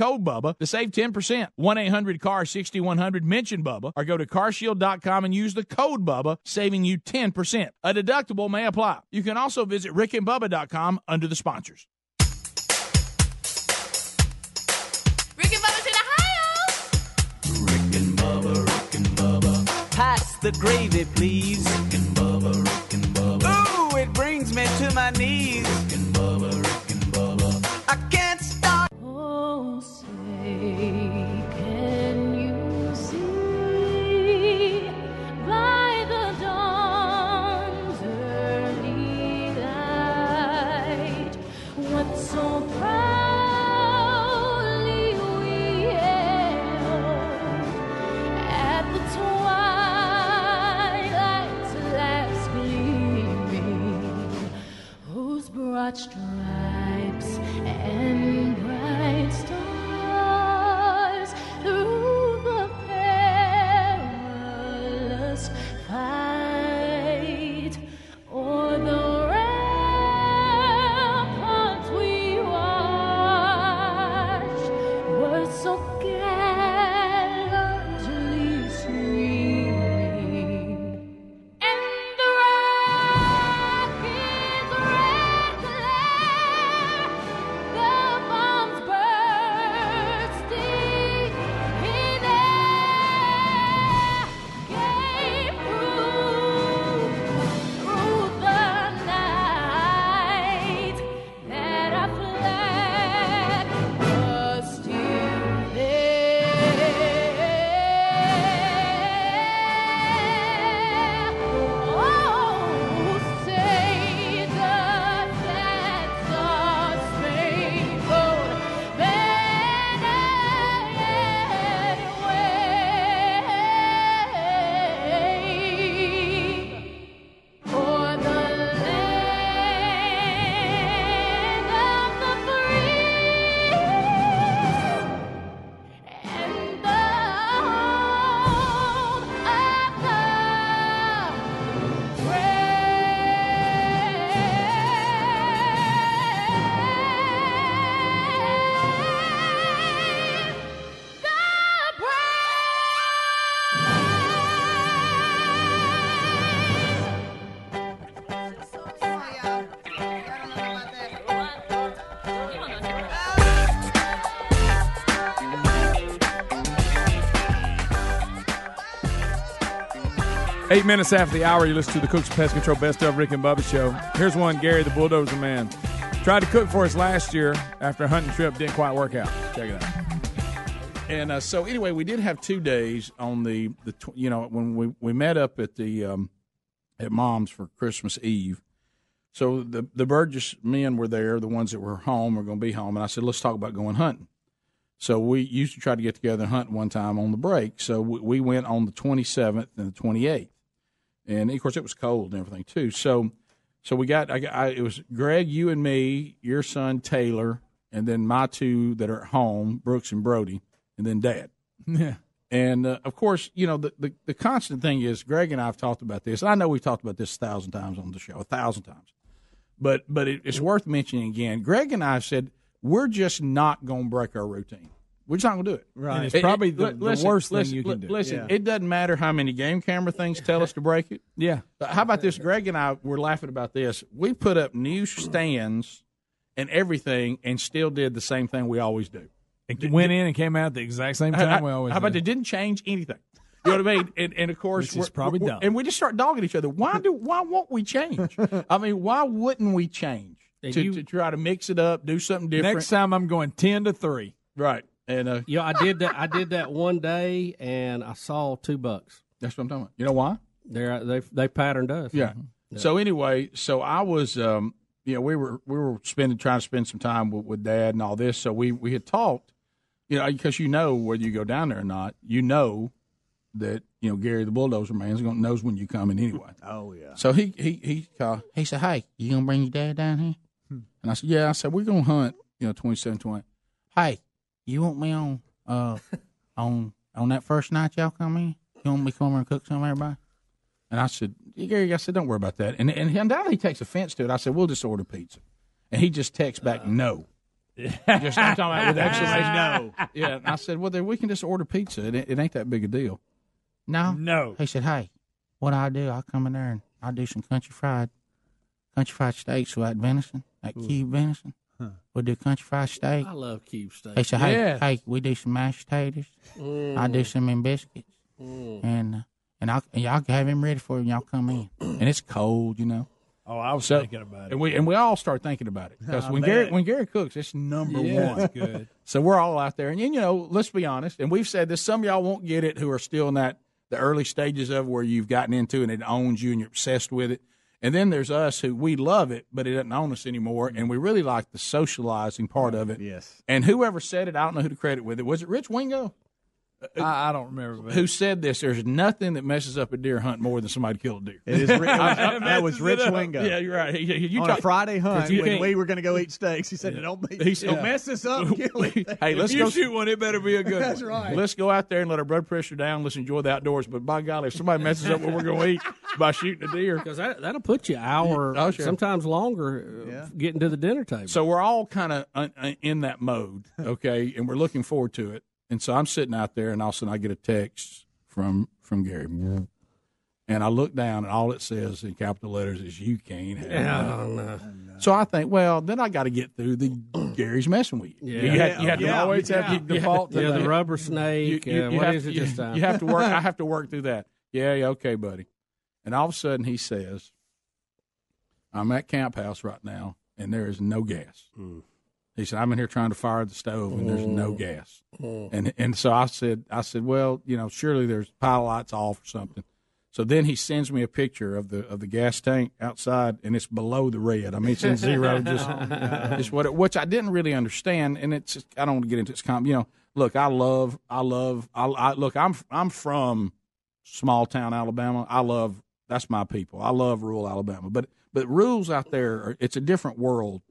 code Bubba to save 10%. 1 800 CAR 6100 mention Bubba or go to carshield.com and use the code Bubba, saving you 10%. A deductible may apply. You can also visit rickandbubba.com under the sponsors. Rick and Bubba's in Ohio. Rick and Bubba, Rick and Bubba. Pass the gravy, please. Rick and Bubba, Rick and Bubba. Ooh, it brings me to my knees. Say, Eight minutes after the hour, you listen to the Cooks Pest Control Best of Rick and Bubba show. Here's one Gary the Bulldozer Man. Tried to cook for us last year after a hunting trip, didn't quite work out. Check it out. And uh, so anyway, we did have two days on the the tw- you know when we we met up at the um, at mom's for Christmas Eve. So the the Burgess men were there, the ones that were home were going to be home, and I said let's talk about going hunting. So we used to try to get together and hunt one time on the break. So we, we went on the 27th and the 28th, and of course it was cold and everything too. So so we got I, I it was Greg, you and me, your son Taylor, and then my two that are at home, Brooks and Brody, and then Dad. Yeah. And uh, of course, you know the, the the constant thing is Greg and I have talked about this. I know we've talked about this a thousand times on the show, a thousand times. But but it, it's worth mentioning again. Greg and I said we're just not going to break our routine. We're just not going to do it. Right. And it's probably the- the worst thing you can do. Listen, Yeah. it doesn't matter how many game camera things tell us to break it. Yeah. But how about this? Greg and I were laughing about this. We put up new stands and everything, and still did the same thing we always do. It went in and came out the exact same time we always How about do. it didn't change anything? You know what I mean? And, and of course, Which is we're- probably we're- And we just start dogging each other. Why do? Why won't we change? I mean, why wouldn't we change to, you- to try to mix it up, do something different? Next time I'm going 10 to 3. right? And uh, You know, I did that. I did that one day, and I saw two bucks. that's what I'm talking about. You know why? They're, they they patterned us. Yeah. So anyway, so I was, um, you know, we were we were spending trying to spend some time with, with Dad and all this. So we we had talked, you know, because you know whether you go down there or not, you know that you know Gary the bulldozer man's going knows when you coming anyway. Oh yeah. So he he he called. He said, "Hey, you gonna bring your dad down here?" And I said, "Yeah." I said, "We're gonna hunt, you know, twenty seven twenty. Hey, you want me on uh on on that first night y'all come in? You want me to come over and cook some everybody?" And I said, "Gary," I said, "Don't worry about that." And and undoubtedly he takes offense to it. I said, "We'll just order pizza," and he just texts back, "No." Just I'm talking about with exclamation no. Yeah, and I said, well, then we can just order pizza. It, it ain't that big a deal. No, No. He said, hey, what I do, I'll come in there and I'll do some country fried, country fried steaks with that venison, that cube venison. We'll do country fried steak. I love cube steak. They said, hey, Yes. hey, we do some mashed potatoes. I do some in biscuits, and uh, and I'll and y'all have him ready for you. when Y'all come in, and it's cold, you know. Oh, I was So- thinking about it. And we and we all start thinking about it because I when bet. Gary when Gary cooks, it's number Yeah, one. it's good. So we're all out there, and you know, let's be honest. And we've said this. Some of y'all won't get it who are still in that the early stages of where you've gotten into and it owns you and you're obsessed with it. And then there's us who we love it, but it doesn't own us anymore, and we really like the socializing part of it. Yes. And whoever said it, I don't know who to credit with it. Was it Rich Wingo I, I don't remember. But who said this? There's nothing that messes up a deer hunt more than somebody killed a deer. It is. Ri- that was Rich Wingo. Yeah, you're right. You- you on talk- a Friday hunt you when we were going to go eat steaks. He said, "Don't, be, He said- don't mess this up. Kill it." hey, let's if go you shoot one, it better be a good That's one. right. Let's go out there and let our blood pressure down. Let's enjoy the outdoors. But by golly, if somebody messes up what we're going to eat by shooting a deer, Because that, that'll put you an hour, Oh, sure. sometimes longer, uh, Yeah. getting to the dinner table. so we're all kind of uh, uh, in that mode, okay, and we're looking forward to it. And so I'm sitting out there, and all of a sudden I get a text from from Gary, and I look down, and all it says in capital letters is "You can't have." that." oh, no. So I think, well, then I got to get through the Gary's messing with you. Yeah. you have, you have to Yeah. always have Yeah. to default to Yeah, the rubber snake. you- uh, you what have, is it this time? you have to work. I have to work through that. Yeah, yeah, okay, buddy. And all of a sudden, he says, "I'm at camp house right now, and there is no gas." He said, "I'm in here trying to fire the stove, and there's no mm-hmm. gas." Mm-hmm. And and so I said, "I said, well, you know, surely there's pile lights off or something." So then he sends me a picture of the of the gas tank outside, and it's below the red. I mean, it's in zero, just oh, just what it, which I didn't really understand. And it's I don't want to get into this. Com- you know, look, I love, I love, I, I look, I'm I'm from small town Alabama. I love that's my people. I love rural Alabama, but but rules out there, are, it's a different world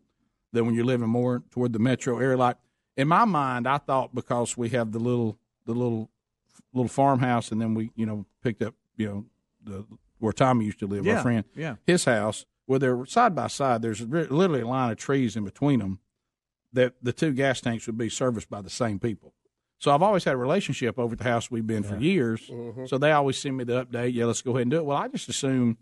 than when you're living more toward the metro area. Like in my mind, I thought because we have the little the little little farmhouse, and then we you know picked up you know the where Tommy used to live, Yeah, our friend, yeah. his house, where they're side by side. There's literally a line of trees in between them. That the two gas tanks would be serviced by the same people. So I've always had a relationship over at the house we've been for years. Mm-hmm. So they always send me the update. Yeah, let's go ahead and do it. Well, I just assume,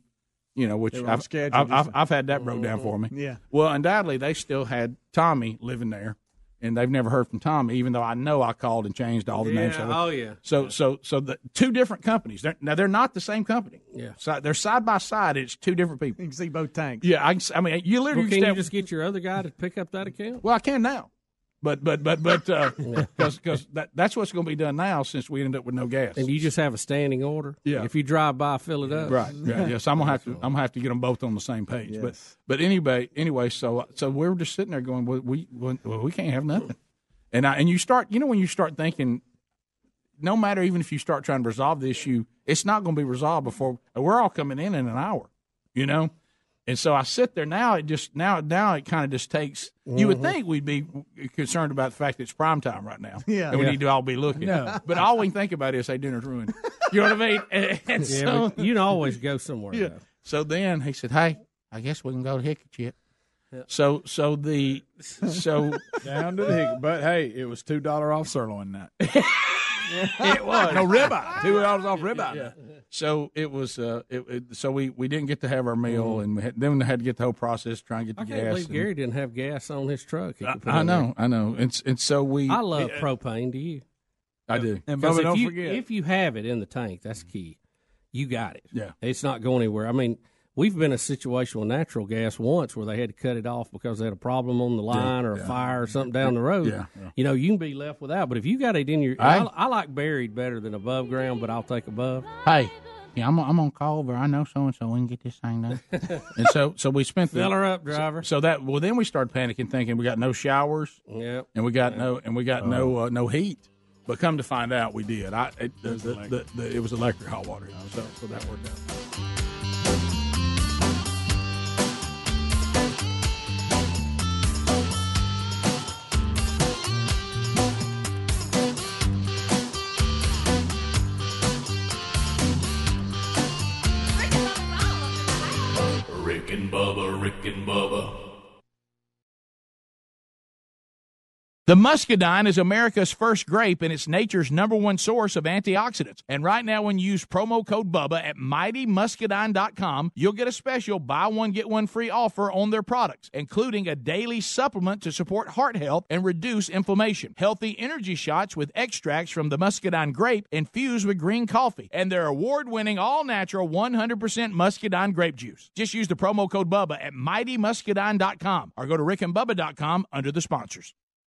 you know, which They were on I've, I've, I've, I've had that broke down mm-hmm. for me. Yeah. Well, undoubtedly they still had Tommy living there, and they've never heard from Tommy, even though I know I called and changed all the names. yeah, it. oh, yeah. So, so, so the two different companies. They're, now they're not the same company. Yeah. So they're side by side. It's two different people. You can see both tanks. Yeah, I, can I mean, you literally Well, can you just get your other guy to pick up that account? well, I can now, but but but but uh, because because that, that's what's going to be done now since we end up with no gas. And you just have a standing order? Yeah. If you drive by, fill it up. Right. Yeah. Yes. I'm gonna have to. I'm gonna have to get them both on the same page. But Yes. but anyway, anyway. So so we were just sitting there going, well, we well, we can't have nothing. And I and you start, you know, when you start thinking, no matter even if you start trying to resolve the issue, it's not going to be resolved before we're all coming in in an hour. You know. And so I sit there now. It just now now it kind of just takes. You would mm-hmm. think we'd be concerned about the fact that it's prime time right now, Yeah. and we Yeah. need to all be looking. But all we can think about is, hey, dinner's ruined. You know what I mean? And, and Yeah, so, you can always go somewhere. yeah. though. So then he said, "Hey, I guess we can go to Hickory." So so the so Down to the hick. But hey, it was two dollar off sirloin night. it was no ribeye. Two dollars off ribeye. night. so it was uh it, it, so we we didn't get to have our meal and we had, then we had to get the whole process try and get the gas. I can't believe and- Gary didn't have gas on his truck. he could put I on know, I know, and and so we. I love propane. Do you? I do. And 'Cause Bubba, don't you, forget. if you have it in the tank, that's key. You got it. Yeah. It's not going anywhere. I mean, we've been in a situation with natural gas once where they had to cut it off because they had a problem on the line or a fire or something down the road. Yeah, yeah. You know, you can be left without. But if you got it in your, I- I, I like buried better than above ground, but I'll take above. Hey, yeah, I'm I'm on call over. I know so and so. We can get this thing done. and so so we spent the Fill her up, driver. So that well, then we started panicking, thinking we got no showers yeah. and we got no and we got no uh, no heat. But come to find out, we did. I it, the, the, the, the, it was electric hot water, so so that worked out. The muscadine is America's first grape and it's nature's number one source of antioxidants. And right now, when you use promo code BUBBA at mightymuscadine.com, you'll get a special buy one, get one free offer on their products, including a daily supplement to support heart health and reduce inflammation. Healthy energy shots with extracts from the muscadine grape infused with green coffee, and their award winning, all natural, 100% muscadine grape juice. Just use the promo code BUBBA at mightymuscadine.com or go to rickandbubba.com under the sponsors.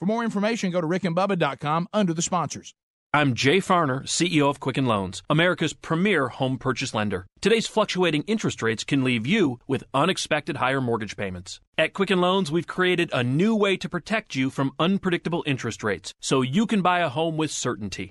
For more information, go to rickandbubba.com under the sponsors. I'm Jay Farner, CEO of Quicken Loans, America's premier home purchase lender. Today's fluctuating interest rates can leave you with unexpected higher mortgage payments. At Quicken Loans, we've created a new way to protect you from unpredictable interest rates so you can buy a home with certainty.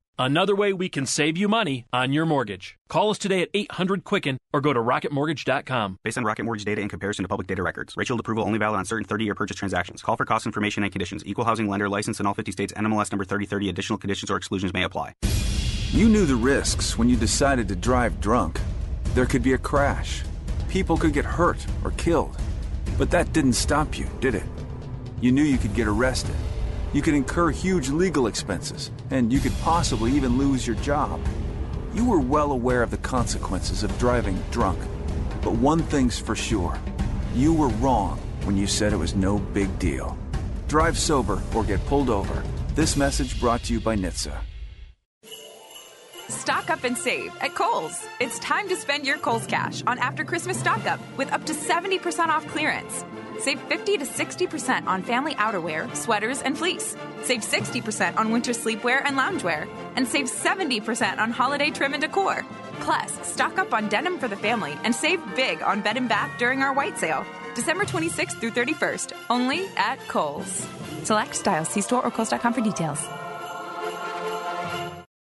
Another way we can save you money on your mortgage. Call us today at 800 Quicken or go to rocketmortgage.com. Based on Rocket Mortgage data in comparison to public data records. Rate Shield approval only valid on certain 30-year purchase transactions. Call for cost information and conditions. Equal housing lender license in all 50 states. NMLS number 3030. Additional conditions or exclusions may apply. You knew the risks when you decided to drive drunk. There could be a crash. People could get hurt or killed. But that didn't stop you, did it? You knew you could get arrested. You could incur huge legal expenses, and you could possibly even lose your job. You were well aware of the consequences of driving drunk. But one thing's for sure you were wrong when you said it was no big deal. Drive sober or get pulled over. This message brought to you by NHTSA. Stock up and save at Kohl's. It's time to spend your Kohl's cash on after Christmas stock up with up to 70% off clearance. Save 50 to 60% on family outerwear, sweaters, and fleece. Save 60% on winter sleepwear and loungewear. And save 70% on holiday trim and decor. Plus, stock up on denim for the family and save big on bed and bath during our white sale. December 26th through 31st, only at Kohl's. Select styles. See store or Kohl's.com for details.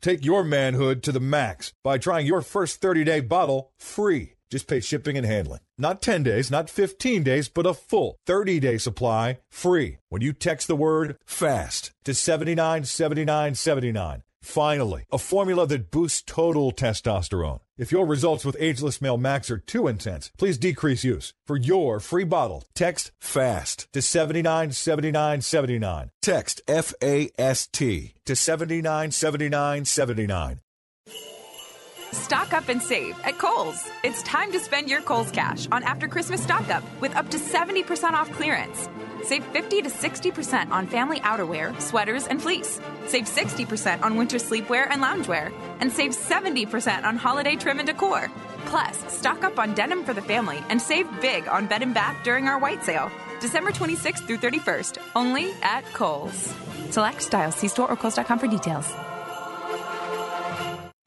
Take your manhood to the max by trying your first 30 day bottle free. Just pay shipping and handling. Not 10 days, not 15 days, but a full 30 day supply free when you text the word FAST to 797979. Finally, a formula that boosts total testosterone. If your results with Ageless Male Max are too intense, please decrease use. For your free bottle, text FAST to 797979. Text F A S T to 797979. Stock up and save at Kohl's. It's time to spend your Kohl's cash on after Christmas stock up with up to 70% off clearance. Save 50 to 60% on family outerwear, sweaters, and fleece. Save 60% on winter sleepwear and loungewear. And save 70% on holiday trim and decor. Plus, stock up on denim for the family and save big on bed and bath during our white sale. December 26th through 31st, only at Kohl's. Select styles. See store or Kohl's.com for details.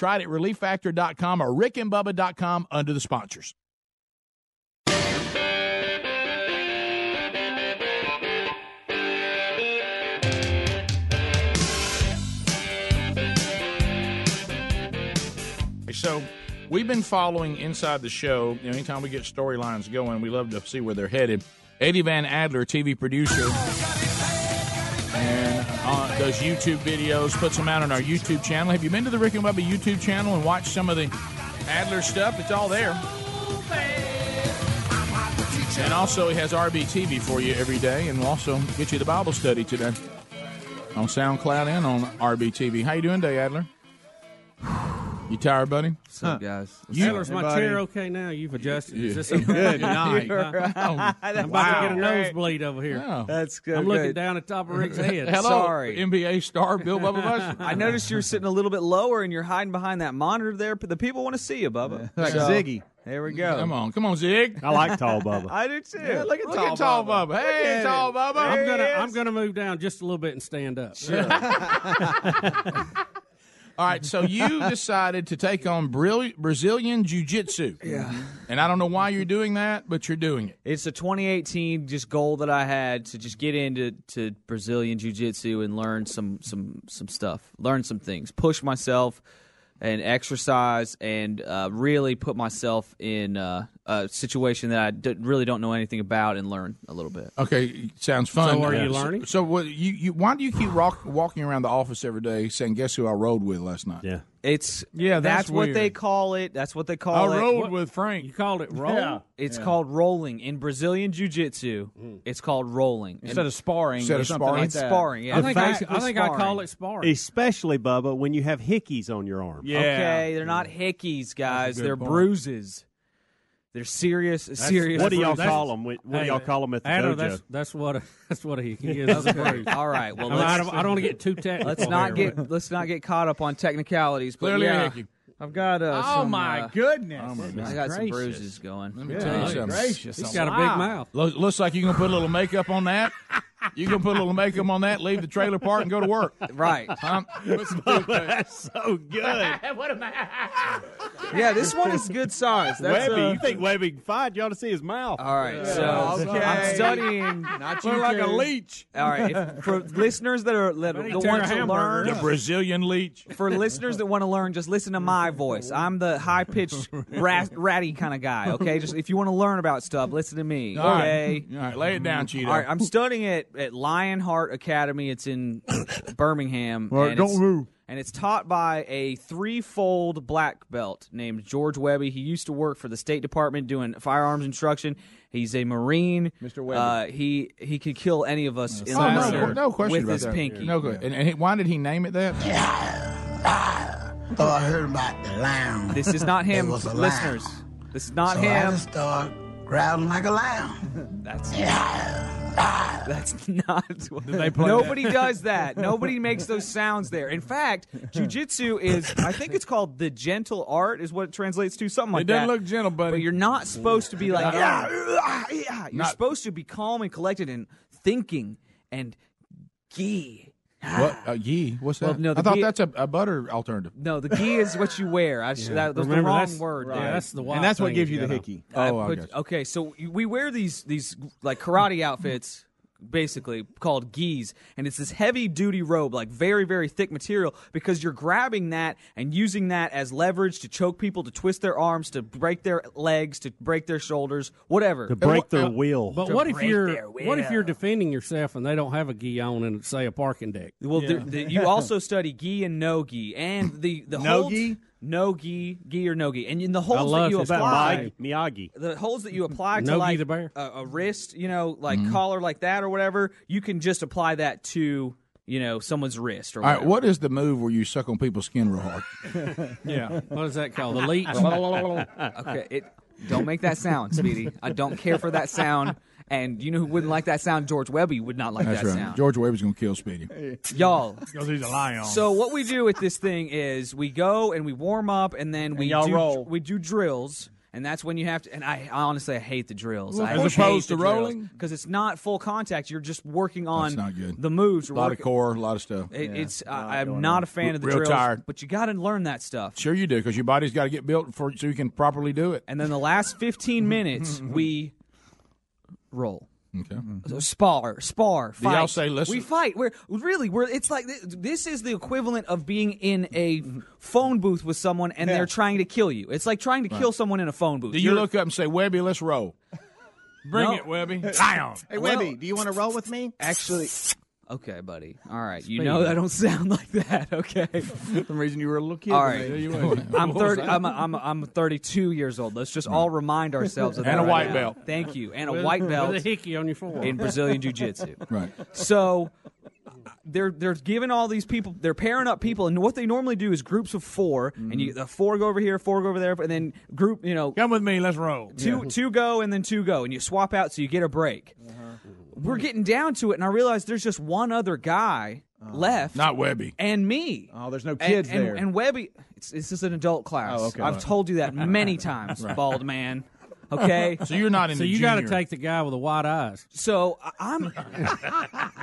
Try it at relieffactor.com or rickandbubba.com under the sponsors. So we've been following inside the show. You know, anytime we get storylines going, we love to see where they're headed. Eddie Van Adler, TV producer, does YouTube videos, puts them out on our YouTube channel. Have you been to the Rick and Bubba YouTube channel and watched some of the Adler stuff? It's all there. And also, he has RBTV for you every day, and we'll also get you the Bible study today on SoundCloud and on RBTV. How you doing today, Adler? You tired, buddy? What's up, guys? You- Adler's my chair okay now? You've adjusted. Is this okay? Good night. Huh? I'm about to get a nosebleed over here. Wow. That's good. I'm looking good. down at top of Rick's head. Hello, Sorry. NBA star Bill Bubba Bush. I noticed you're sitting a little bit lower and you're hiding behind that monitor there. But the people want to see you, Bubba. Like So, Ziggy. There we go. Come on, come on, Zig. I like tall Bubba. I do too. Yeah, look at tall, Bubba. Hey, at tall it. Bubba. I'm gonna I'm gonna move down just a little bit and stand up. All right, so you decided to take on Bril- Brazilian Jiu Jitsu. Yeah. And I don't know why you're doing that, but you're doing it. It's a 2018 just goal that I had to just get into to Brazilian Jiu Jitsu and learn some some some stuff, learn some things, push myself, and exercise, and uh, really put myself in uh, a situation that I d- really don't know anything about and learn a little bit. Okay, sounds fun. So are you So- learning? So, what you, you why do you keep rock, walking around the office every day saying, "Guess who I rode with last night"? Yeah. It's Yeah, that's, that's what they call it. That's what they I call it. rode with Frank. You called it roll? It's called rolling in Brazilian Jiu Jitsu. Mm. It's called rolling Instead of sparring. Instead or of something sparring? like it's sparring. Yeah, I think, I, I, think I call it sparring. Especially Bubba when you have hickeys on your arm. Yeah. Okay, they're not hickeys, guys. They're point. bruises. They're serious, serious. What do y'all call them? What do Hey, y'all call them at the Adler, dojo? that's that's what a, that's what he is. That's a bruise. All right. Well, I, mean, I don't, I don't want to get too technical. let's not here, get let's not get caught up on technicalities. But Clearly yeah. I've got. Uh, Oh some, my uh, goodness! I got some bruises going. Let me tell you something. Gracious, He's got a big mouth. Looks like you're gonna put a little makeup on that. You're gonna put a little makeup on that, leave the trailer park, and go to work. Right. Huh? Put. That's so good. What am I? yeah, this one is good size. That's, Webby, uh, you think Webby can fight? You ought to see his mouth. all right. So Okay. I'm studying. Not Look you like a two. leech. All right. If, for listeners that are that, Better the ones a that hamburger learn, The Brazilian leech. for listeners that want to learn, just listen to my voice. I'm the high pitched, rat, ratty kind of guy. Okay, just if you want to learn about stuff, listen to me. All right. Okay. All right, lay it down, Cheeto. All right, I'm studying at, at Lionheart Academy. It's in Birmingham. All right, and don't it's- move. And it's taught by a threefold black belt named George Webby. He used to work for the State Department doing firearms instruction. He's a Marine. Mr. Webby. Uh, he he could kill any of us in Oh, the no, center no question with about his that. pinky. No good. And, and he, why did he name it that? Oh, I heard about the lion. This is not him, It was a listeners. This is not so I him. just start growling like a lion. That's that's not. What, they play nobody does that. Nobody makes those sounds there. In fact, jujitsu is. I think it's called the gentle art, is what it translates to. Something like that. It doesn't that. look gentle, buddy. But you're not supposed to be like. Yeah. "Yeah, yeah." You're Not- supposed to be calm and collected and thinking and gee. What? Uh, yee? What's that? Well, no, the I thought ghee- that's a, a butter alternative. No, the gi is what you wear. I, that, that's the Remember, wrong that's- word. yeah, that's the wild And that's what thing gives you you the gotta- hickey. Oh, I I put- got you. okay, so we wear these these like karate outfits, basically called gis, and it's this heavy duty robe, like very very thick material, because you're grabbing that and using that as leverage to choke people, to twist their arms, to break their legs, to break their shoulders, whatever. To break their will. But To what if you're what if you're defending yourself and they don't have a gi on in say a parking deck? Well, the, the, you also study gi and no gi, and the the No holds, gi? No gi, gi or no gi, and in the holds love that you his apply. Miyagi. the holes that you apply to Nogi like the bear. A, a wrist, you know, like Mm-hmm. collar like that or whatever, you can just apply that to you know someone's wrist or All right, whatever. what is the move where you suck on people's skin real hard? Yeah. What is that called? The leech. Okay, it don't make that sound, Speedy. I don't care for that sound. And you know who wouldn't like that sound? George Webby would not like That's that right. sound. George Webby's gonna kill Speedy. Y'all. Because he's a lion. So what we do with this thing is we go and we warm up and then we y'all do roll. we do drills And that's when you have to. And I, I honestly, I hate the drills. Well, I as opposed to rolling? because it's not full contact. You're just working on That's not good. the moves. A You're lot of core, a lot of stuff. It, it's. lot I, I'm not on. a fan of the Real drills, tired. but you got to learn that stuff. Sure, you do, because your body's got to get built for so you can properly do it. And then the last 15 minutes, we roll. Okay. So spar, spar, Do y'all fight. say, "Listen"? We fight. We're really we're. It's like th- this is the equivalent of being in a phone booth with someone and Yeah. they're trying to kill you. It's like trying to kill someone in a phone booth. Do you You're- look up and say, Webby, let's roll? Bring No. it, Webby. Damn. Hey, Well- Webby, do you want to roll with me? Actually, okay, buddy. All right. You know I don't sound like that. Okay. For some reason you were a little kid. All to right. me. You were. I'm What thirty. I'm, I'm I'm 32 years old. Let's just all remind ourselves of And that a right white now. belt. Thank you. And a With- white with belt a hickey on your forearm. in Brazilian jiu-jitsu. Right. So they're they're giving all these people they're pairing up people and what they normally do is groups of 4 and you mm-hmm. the four go over here, four go over there and then group, you know, Come with me, let's roll. two two go and then two go and you swap out so you get a break. Uh-huh. We're hmm. getting down to it and I realize there's just one other guy uh-huh. left Not Webby. and me. Oh, there's no kids and, there. And Webby, it's, this is an adult class. Oh, okay. I've told you that many times, bald man. Okay, So you're not in So the you got to take the guy with the wide eyes. so I- I'm,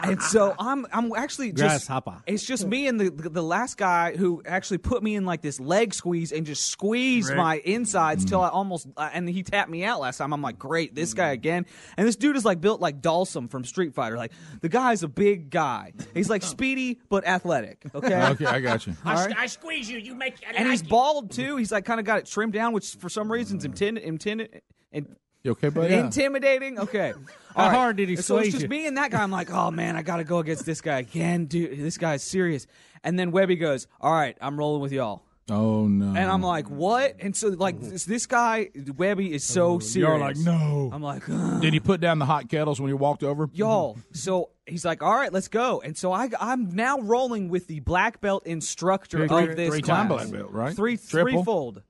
and so I'm, I'm actually just. Grasshopper. It's just me and the the last guy who actually put me in like this leg squeeze and just squeezed Rick. my insides till I almost. Uh, and he tapped me out last time. I'm like, great, this guy again. And this dude is like built like Dhalsim from Street Fighter. Like the guy's a big guy. He's like speedy but athletic. Okay. Okay, I got you. All right. I squeeze you. You make. I And he's like it. bald too. He's like kind of got it trimmed down, which for some reasons intended intended and You okay, buddy? intimidating. Okay, How right. hard did he So it's just you? me and that guy. I'm like, oh man, I got to go against this guy again, dude. This guy's serious. And then Webby goes, all right, I'm rolling with y'all. Oh no. And I'm like, what? And so like this, this guy Webby is so oh, serious. You're like, no. I'm like, "Ugh." Did he put down the hot kettles when you walked over? y'all. So he's like, all right, let's go. And so I, I'm now rolling with the black belt instructor Three- of this three-time black belt, right? Three, Triple? threefold.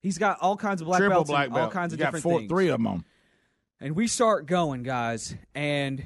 He's got all kinds of black Triple belts black and belt. all kinds you of got different four, things. three of them on. And we start going, guys, and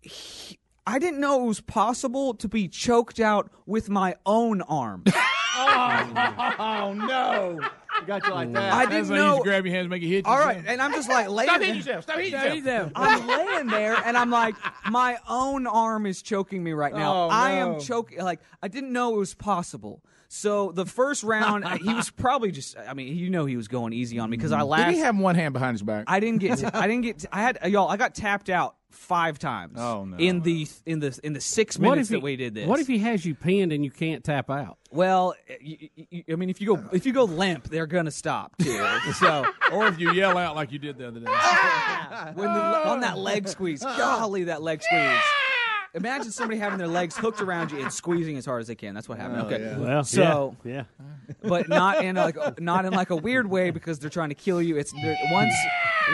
he- I didn't know it was possible to be choked out with my own arm. oh no! You got you like that. I didn't you know. to grab your hands, and make it hit. All yourself. right, and I'm just like laying Stop hitting yourself. Stop hitting yourself. I'm laying there, and I'm like, my own arm is choking me right now. Oh, I no. am choking. Like I didn't know it was possible. So the first round, he was probably just. I mean, you know, he was going easy on me because I last. Did he have one hand behind his back? I didn't get. I didn't get. I had y'all. I got tapped out five times. Oh, no. In the in the in the six What minutes if he, that we did this. What if he has you pinned and you can't tap out? Well, I mean, if you go if you go limp, they're gonna stop too. so or if you yell out like you did the other day. when the, on that leg squeeze, golly, that leg squeeze. Imagine somebody having their legs hooked around you and squeezing as hard as they can. That's what happened. Oh, okay, Well, so yeah, but not in a, like not in like a weird way because they're trying to kill you. It's once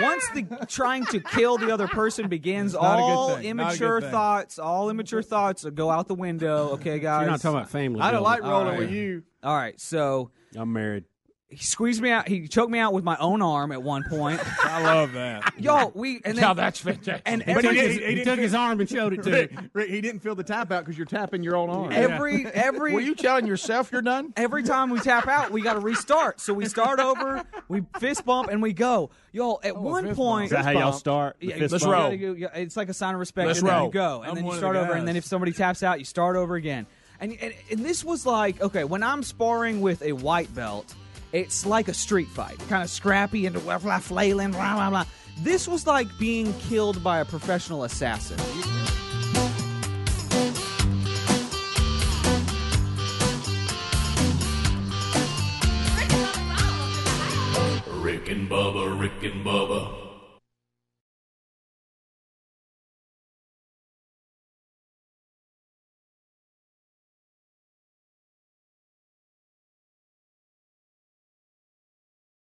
once the trying to kill the other person begins, not a good all thing. Not a good immature thoughts, all immature thoughts go out the window. Okay, guys. You're not talking about family. I don't like rolling right. with you. All right, so I'm married. He squeezed me out. He choked me out with my own arm at one point. I love that. Y'all, we and then Now that's fantastic. and But every, he, He, he, he took didn't his arm and showed it to Rick, me. Rick, he didn't feel the tap out because you're tapping your own arm. every every Were you telling yourself you're done? every time we tap out, we got to restart. So we start over, we fist bump, and we go. Y'all, at oh, one fist point, Is that how y'all start? Yeah, fist let's bump? roll. go- it's like a sign of respect, Let's and then roll. you go, and I'm then you start the over, and then if somebody taps out, you start over again. And, and and this was like okay, when I'm sparring with a white belt, it's like a street fight, kind of scrappy and blah, blah, flailing, blah blah blah. This was like being killed by a professional assassin. Rick and Bubba, Rick and Bubba.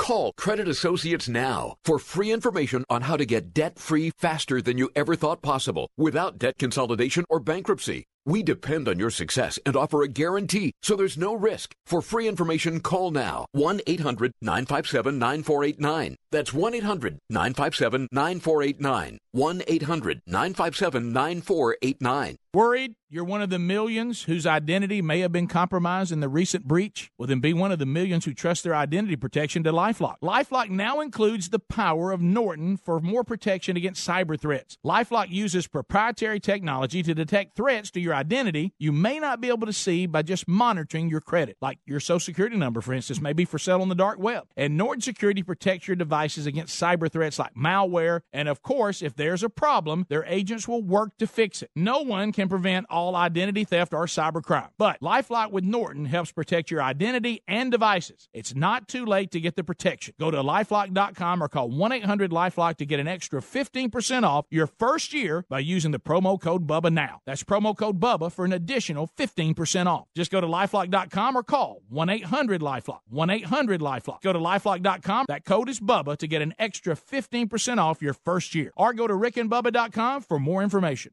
Call Credit Associates now for free information on how to get debt free faster than you ever thought possible without debt consolidation or bankruptcy. We depend on your success and offer a guarantee, so there's no risk. For free information, call now 1 800 957 9489. That's 1 800 957 9489. 1 800 957 9489. Worried you're one of the millions whose identity may have been compromised in the recent breach? Well, then be one of the millions who trust their identity protection to Lifelock. Lifelock now includes the power of Norton for more protection against cyber threats. Lifelock uses proprietary technology to detect threats to your identity you may not be able to see by just monitoring your credit, like your social security number, for instance, may be for sale on the dark web. And Norton Security protects your devices against cyber threats like malware. And of course, if there's a problem, their agents will work to fix it. No one can prevent all identity theft or cybercrime. But LifeLock with Norton helps protect your identity and devices. It's not too late to get the protection. Go to lifelock.com or call 1 800 Lifelock to get an extra 15% off your first year by using the promo code BUBBA now. That's promo code BUBBA for an additional 15% off. Just go to lifelock.com or call 1 800 Lifelock. 1 800 Lifelock. Go to lifelock.com. That code is BUBBA to get an extra 15% off your first year. Or go to rickandbubba.com for more information.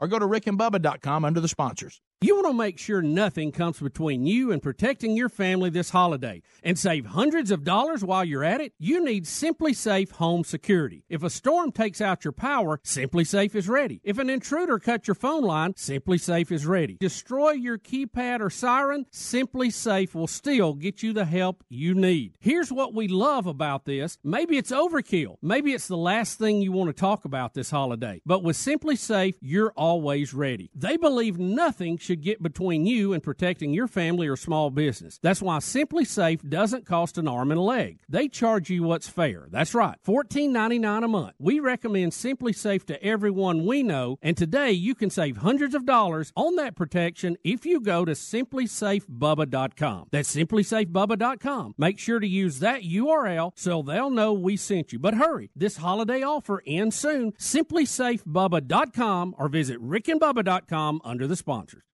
Or go to rickandbubba.com under the sponsors. You want to make sure nothing comes between you and protecting your family this holiday and save hundreds of dollars while you're at it? You need SimpliSafe Home Security. If a storm takes out your power, SimpliSafe is ready. If an intruder cuts your phone line, SimpliSafe is ready. Destroy your keypad or siren, SimpliSafe will still get you the help you need. Here's what we love about this. Maybe it's overkill. Maybe it's the last thing you want to talk about this holiday. But with SimpliSafe, you're always ready. They believe nothing should get between you and protecting your family or small business. That's why SimpliSafe doesn't cost an arm and a leg. They charge you what's fair. That's right, $14.99 a month. We recommend SimpliSafe to everyone we know, and today you can save hundreds of dollars on that protection if you go to simplysafebubba.com. That's simplysafebubba.com. Make sure to use that URL so they'll know we sent you. But hurry, this holiday offer ends soon. Simplysafebubba.com or visit rickandbubba.com under the sponsors.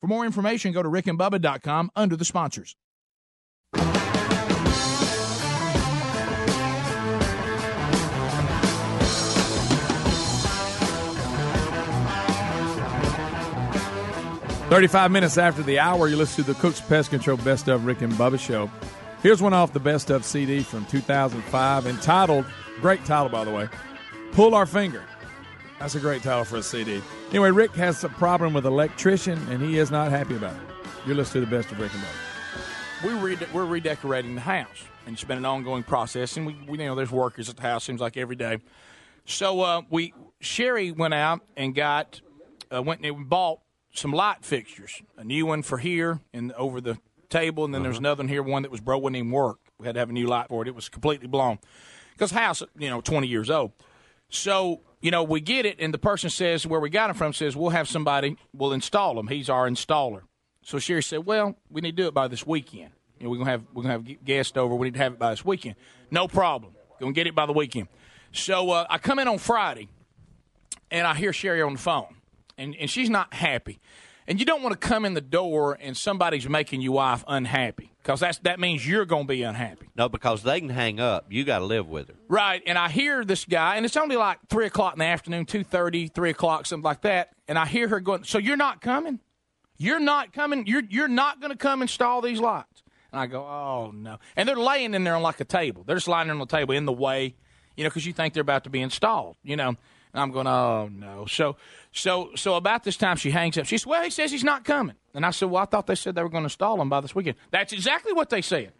For more information, go to rickandbubba.com under the sponsors. Thirty-five minutes after the hour, you listen to the Cook's Pest Control Best of Rick and Bubba Show. Here's one off the Best of CD from 2005, entitled, great title by the way, "Pull Our Finger." That's a great title for a CD. Anyway, Rick has a problem with electrician, and he is not happy about it. You're listening to the Best of Rick and Bubba. we re- we're redecorating the house, and it's been an ongoing process. And we, we you know there's workers at the house seems like every day. So uh, we Sherry went out and got uh, went and bought some light fixtures, a new one for here and over the table, and then there's another one here, one that was broke, wouldn't even work. We had to have a new light for it. It was completely blown because house, you know, 20 years old. So you know we get it, and the person says where we got it from says we'll have somebody we'll install them. He's our installer. So Sherry said, well, we need to do it by this weekend. You know, we're gonna have we're gonna have guests over. We need to have it by this weekend. No problem. Gonna get it by the weekend. So uh, I come in on Friday, and I hear Sherry on the phone, and, and she's not happy. And you don't want to come in the door and somebody's making your wife unhappy because that's that means you're going to be unhappy. No, because they can hang up. You got to live with her. Right, and I hear this guy, and it's only like three o'clock in the afternoon, two thirty, three o'clock, something like that. And I hear her going, "So you're not coming? You're not coming? You're you're not going to come install these lights?" And I go, "Oh no!" And they're laying in there on like a table. They're just lying there on the table in the way, you know, because you think they're about to be installed, you know. And I'm going, "Oh no!" So so so about this time, she hangs up. She says, "Well, he says he's not coming." And I said, "Well, I thought they said they were going to install him by this weekend." That's exactly what they said.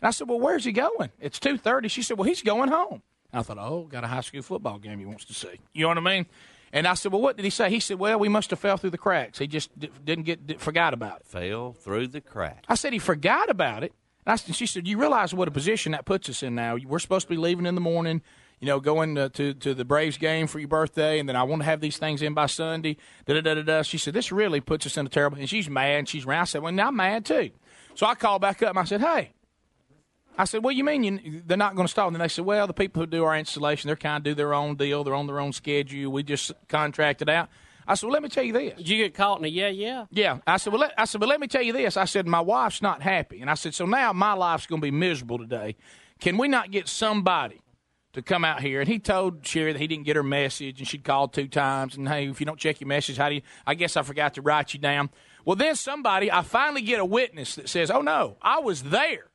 And I said, "Well, where's he going?" It's two thirty. She said, "Well, he's going home." And I thought, "Oh, got a high school football game he wants to see." You know what I mean? And I said, "Well, what did he say?" He said, "Well, we must have fell through the cracks. He just d- didn't get d- forgot about it." Fell through the cracks. I said he forgot about it. And I said, she said, "You realize what a position that puts us in now? We're supposed to be leaving in the morning." You know, going uh, to to the Braves game for your birthday, and then I want to have these things in by Sunday. Da da da da. da. She said, "This really puts us in a terrible." And she's mad. She's around. I said, "Well, now I'm mad too." So I called back up and I said, "Hey, I said, "What do you mean you, they're not going to stall?" And they said, "Well, the people who do our installation, they're kind of do their own deal. They're on their own schedule. We just contracted out." I said, "Well, let me tell you this." Did you get caught in a yeah, yeah? Yeah, I said, "Well, let, I said, but let me tell you this." I said, "My wife's not happy," and I said, "So now my life's going to be miserable today. Can we not get somebody to come out here?" And he told Sherry that he didn't get her message, and she'd called two times. And hey, if you don't check your message, how do you? I guess I forgot to write you down. Well, then somebody, I finally get a witness that says, "Oh no, I was there."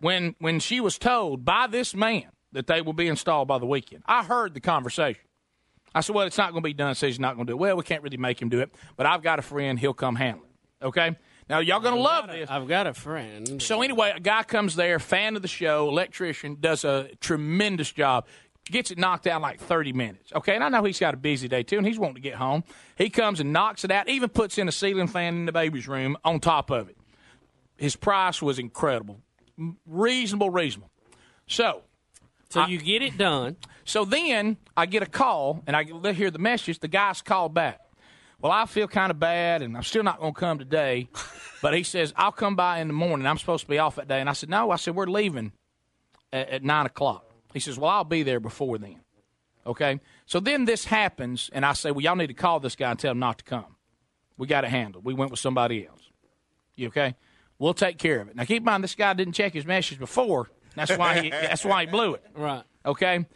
when when she was told by this man that they will be installed by the weekend. I heard the conversation. I said, "Well, it's not going to be done." Says he's not going to do it. Well, we can't really make him do it, but I've got a friend. He'll come handle it. Okay. Now y'all going to love this. I've got a friend. So anyway, a guy comes there, fan of the show, electrician, does a tremendous job. Gets it knocked out in like 30 minutes. Okay, and I know he's got a busy day too, and he's wanting to get home. He comes and knocks it out, even puts in a ceiling fan in the baby's room on top of it. His price was incredible. Reasonable, reasonable. So, So you get it done. so then I get a call, and I hear the message. The guy's called back. Well, I feel kind of bad, and I'm still not going to come today. But he says I'll come by in the morning. I'm supposed to be off that day, and I said no. I said we're leaving at, at nine o'clock. He says, well, I'll be there before then. Okay. So then this happens, and I say, well, y'all need to call this guy and tell him not to come. We got it handled. We went with somebody else. You okay? We'll take care of it. Now keep in mind, this guy didn't check his message before. That's why he, that's why he blew it. Right. Okay.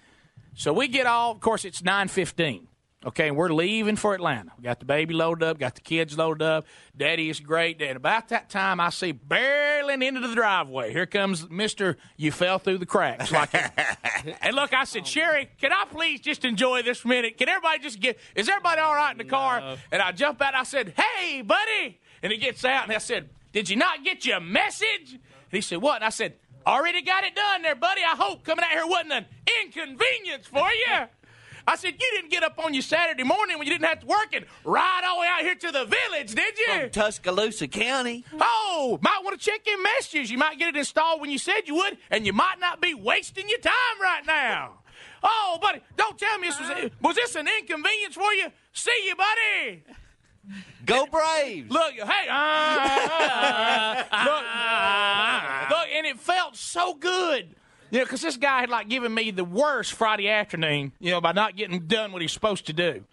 So we get all. Of course, it's nine fifteen. Okay, and we're leaving for Atlanta. We got the baby loaded up, got the kids loaded up. Daddy is great. And about that time, I see barreling into the driveway. Here comes Mister. You fell through the cracks. Like, and look, I said, Sherry, can I please just enjoy this minute? Can everybody just get? Is everybody all right in the car? And I jump out. I said, Hey, buddy. And he gets out, and I said, Did you not get your message? And he said, What? And I said, Already got it done there, buddy. I hope coming out here wasn't an inconvenience for you. I said, You didn't get up on your Saturday morning when you didn't have to work and ride all the way out here to the village, did you? From Tuscaloosa County. Oh, might want to check your messages. You might get it installed when you said you would, and you might not be wasting your time right now. Oh, buddy, don't tell me this was was this an inconvenience for you? See you, buddy. Go Braves! Look, hey, uh, look, look, and it felt so good. You know, because this guy had like given me the worst Friday afternoon, you know, by not getting done what he's supposed to do.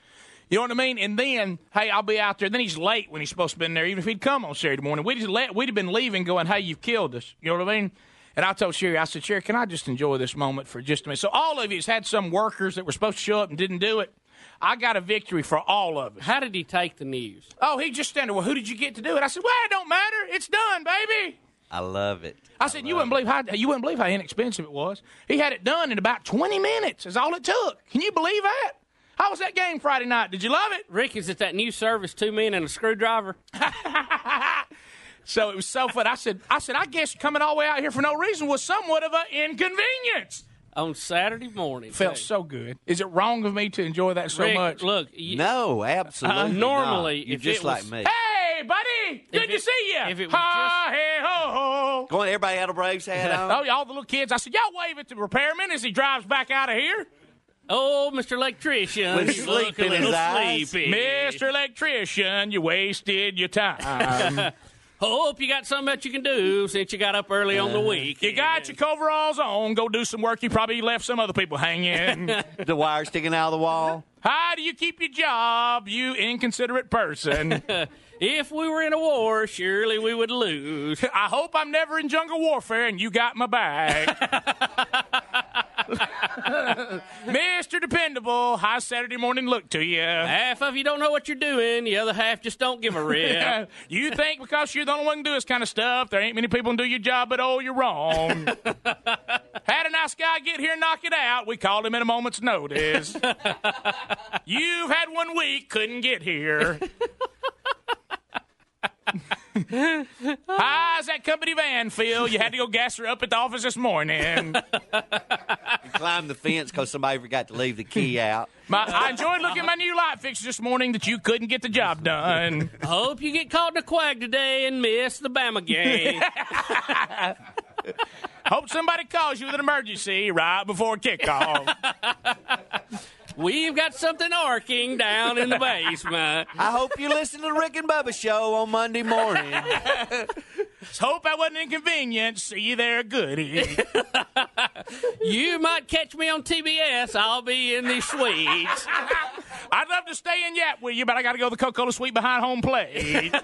You know what I mean? And then, hey, I'll be out there. Then he's late when he's supposed to be in there, even if he'd come on Saturday morning. We'd, let, we'd have been leaving going, hey, you've killed us. You know what I mean? And I told Sherry, I said, Sherry, can I just enjoy this moment for just a minute? So all of you has had some workers that were supposed to show up and didn't do it. I got a victory for all of us. How did he take the news? Oh, he just standing. Well, who did you get to do it? I said, well, it don't matter. It's done, baby. I love it. I said, you wouldn't believe how you wouldn't believe how inexpensive it was. He had it done in about 20 minutes. Is all it took. Can you believe that? How was that game Friday night? Did you love it? Rick, is it that new service, two men and a screwdriver? So it was so fun. I said, I said, I guess coming all the way out here for no reason was somewhat of an inconvenience. On Saturday morning. Felt so good. Is it wrong of me to enjoy that so Rick, much? Look, you, No, absolutely. Uh, normally, not. you're if just it like was- me. Hey, buddy, good If to it- see you. if it was ha, hey, ho, ho. Go on, everybody had a Braves hat on. Oh, yeah, all the little kids. I said, y'all wave at the repairman as he drives back out of here. Oh, Mr. Electrician, With you sleep look a in his little eyes. sleepy. Mr. Electrician, you wasted your time. Um, Hope you got something that you can do since you got up early on the uh, week. you got your coveralls on. Go do some work. You probably left some other people hanging. the wire sticking out of the wall. How do you keep your job, you inconsiderate person? If we were in a war, surely we would lose. I hope I'm never in jungle warfare and you got my back. Mr. Dependable, how's Saturday morning look to you? Half of you don't know what you're doing, the other half just don't give a rip. you think because you're the only one who can do this kind of stuff, there ain't many people who can do your job, but oh, you're wrong. Had a nice guy get here and knock it out. We called him at a moment's notice. You've had one week, couldn't get here. How's that company van, Phil? You had to go gas her up at the office this morning. Climb the fence because somebody forgot to leave the key out. My, I enjoyed looking at my new light fixture this morning that you couldn't get the job done. Hope you get caught in a quag today and miss the Bama game. Hope somebody calls you with an emergency right before kickoff. We've got something arcing down in the basement. I hope you listen to the Rick and Bubba show on Monday morning. Just hope I wasn't inconvenient. See you there, goody. You might catch me on TBS. I'll be in the suites. I'd love to stay in Yap with you, but I got to go to the Coca-Cola Suite behind home plate.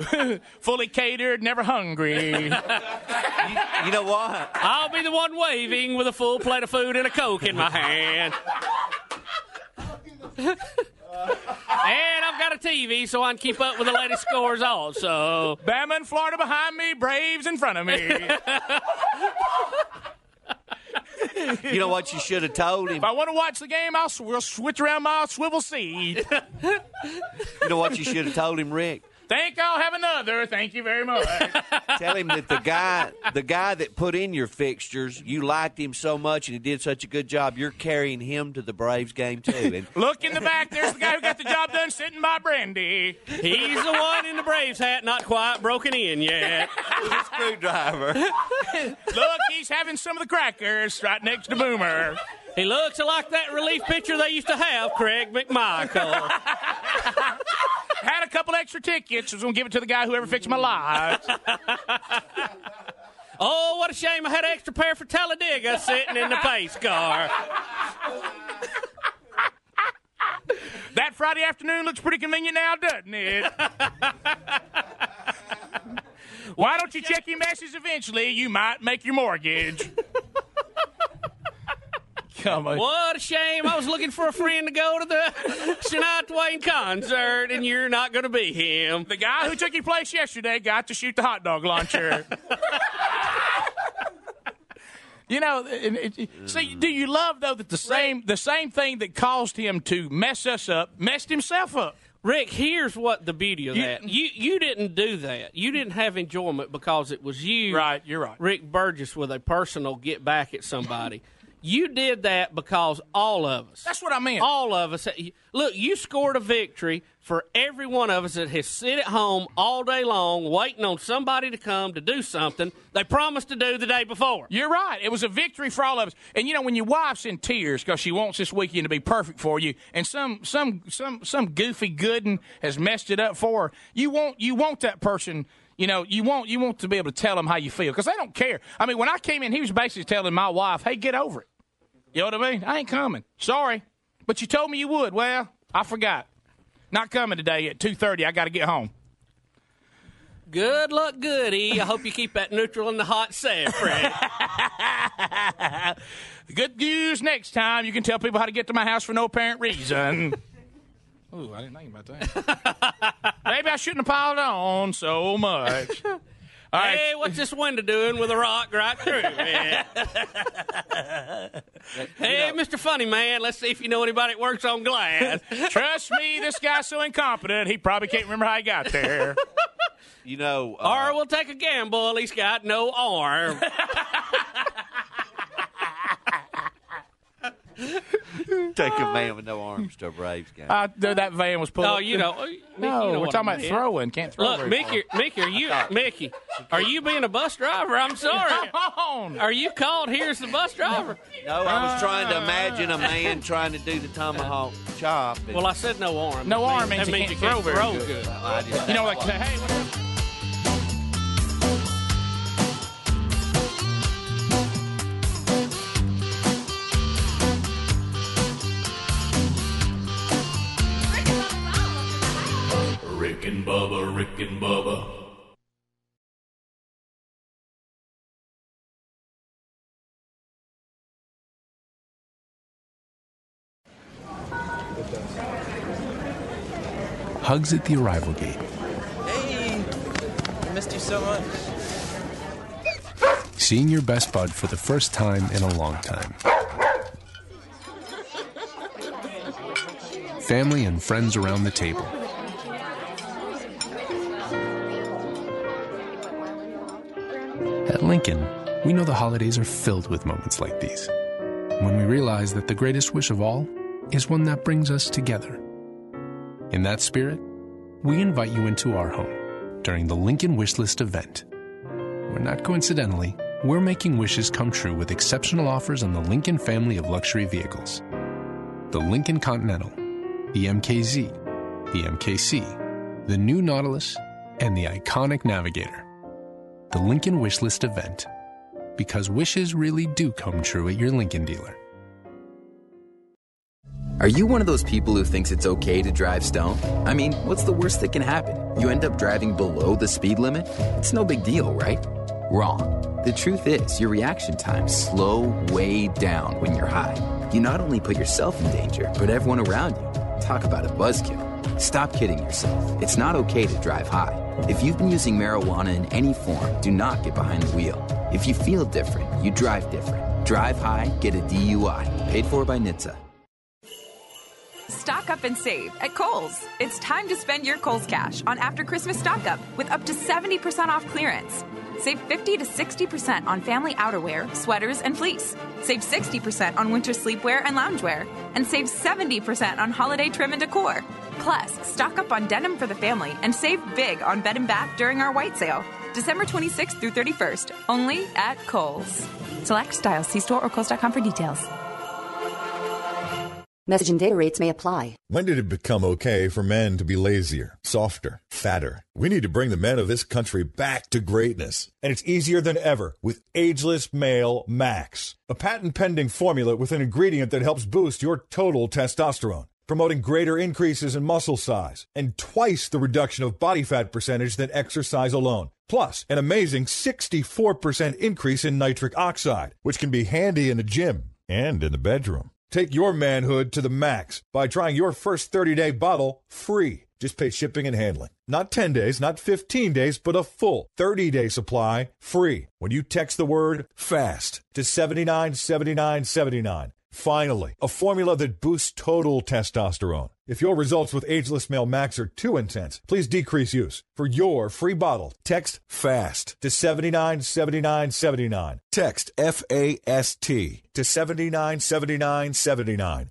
Fully catered, never hungry. You know what? I'll be the one waving with a full plate of food and a Coke in my hand. and I've got a TV so I can keep up with the latest scores also. Bama and Florida behind me, Braves in front of me. You know what you should have told him? If I want to watch the game, I'll sw- we'll switch around my swivel seat. You know what you should have told him, Rick? Think I'll have another. Thank you very much. Tell him that the guy, the guy that put in your fixtures, you liked him so much and he did such a good job. You're carrying him to the Braves game too. And Look in the back. There's the guy who got the job done sitting by Brandy. He's the one in the Braves hat not quite broken in yet. with a screwdriver. Look, he's having some of the crackers right next to Boomer. He looks like that relief pitcher they used to have, Greg McMichael. Couple extra tickets. I Was gonna give it to the guy who ever fixed my lights. Oh, what a shame I had an extra pair for Talladega sitting in the pace car. That Friday afternoon looks pretty convenient now, doesn't it? Why don't you check your message eventually? You might make your mortgage. Come on. What a shame. I was looking for a friend to go to the Shania Twain concert, and you're not going to be him. The guy who took your place yesterday got to shoot the hot dog launcher. You know, and it, see, do you love though that the same the same thing that caused him to mess us up messed himself up? Rick, here's what the beauty of You- that. You you didn't do that. You didn't have enjoyment because it was you, Right, you're right. Rick Burgess, with a personal get back at somebody. You did that because all of us. That's what I meant. All of us. Look, you scored a victory for every one of us that has sit at home all day long waiting on somebody to come to do something they promised to do the day before. You're right. It was a victory for all of us. And you know, when your wife's in tears because she wants this weekend to be perfect for you, and some some some some goofy gooden has messed it up for her, you want you want that person. You know, you want you want to be able to tell them how you feel because they don't care. I mean, when I came in, he was basically telling my wife, "Hey, get over it." You know what I mean? I ain't coming. Sorry, but you told me you would. Well, I forgot. Not coming today at two thirty. I got to get home. Good luck, goody. I hope you keep that neutral in the hot sand, Fred. Good news next time. You can tell people how to get to my house for no apparent reason. Ooh, I didn't think about that. Maybe I shouldn't have piled on so much. All right. Hey, what's this window doing with a rock right through it? hey, Mr. Funny Man, let's see if you know anybody that works on glass. Trust me, this guy's so incompetent, he probably can't remember how he got there. You know, or uh, we'll take a gamble. He's got no arm. Take a man with no arms to a Braves game. Uh, th- that van was pulled. Oh, you know, Mickey, no, you know we're talking I about meant. throwing. Can't throw. Look, Mickey, far. Mickey, are you Mickey? Are you being a bus driver? I'm sorry. Come on. Are you called here as the bus driver? No, I was trying to imagine a man trying to do the tomahawk chop. Well, I said no arm. No That arm means- means you can't you throw can't very throw good. good. I just- You know, like hey, what- Bubba. Hugs at the arrival gate. Hey, I missed you so much. Seeing your best bud for the first time in a long time. Family and friends around the table. At Lincoln, we know the holidays are filled with moments like these. When we realize that the greatest wish of all is one that brings us together. In that spirit, we invite you into our home during the Lincoln Wishlist event. Where not coincidentally, we're making wishes come true with exceptional offers on the Lincoln family of luxury vehicles. The Lincoln Continental, the MKZ, the MKC, the new Nautilus, and the iconic Navigator. The Lincoln Wishlist event. Because wishes really do come true at your Lincoln dealer. Are you one of those people who thinks it's okay to drive stoned? I mean, what's the worst that can happen? You end up driving below the speed limit? It's no big deal, right? Wrong. The truth is, your reaction times slow way down when you're high. You not only put yourself in danger, but everyone around you. Talk about a buzzkill. Stop kidding yourself. It's not okay to drive high. If you've been using marijuana in any form, do not get behind the wheel. If you feel different, you drive different. Drive high, get a DUI. Paid for by NHTSA. Stock up and save at Kohl's. It's time to spend your Kohl's cash on after Christmas stock up with up to 70% off clearance. Save 50 to 60% on family outerwear, sweaters, and fleece. Save 60% on winter sleepwear and loungewear. And save 70% on holiday trim and decor. Plus, stock up on denim for the family and save big on bed and bath during our white sale. December 26th through 31st, only at Kohl's. Select styles. See store or Kohl's.com for details. Message and data rates may apply. When did it become okay for men to be lazier, softer, fatter? We need to bring the men of this country back to greatness. And it's easier than ever with Ageless Male Max, a patent pending formula with an ingredient that helps boost your total testosterone, promoting greater increases in muscle size and twice the reduction of body fat percentage than exercise alone. Plus, an amazing 64% increase in nitric oxide, which can be handy in the gym and in the bedroom. Take your manhood to the max by trying your first 30 day bottle free. Just pay shipping and handling. Not 10 days, not 15 days, but a full 30 day supply free when you text the word FAST to 797979. Finally, a formula that boosts total testosterone. If your results with Ageless Male Max are too intense, please decrease use. For your free bottle, text FAST to 797979. Text F A S T to 797979.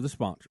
the sponsor.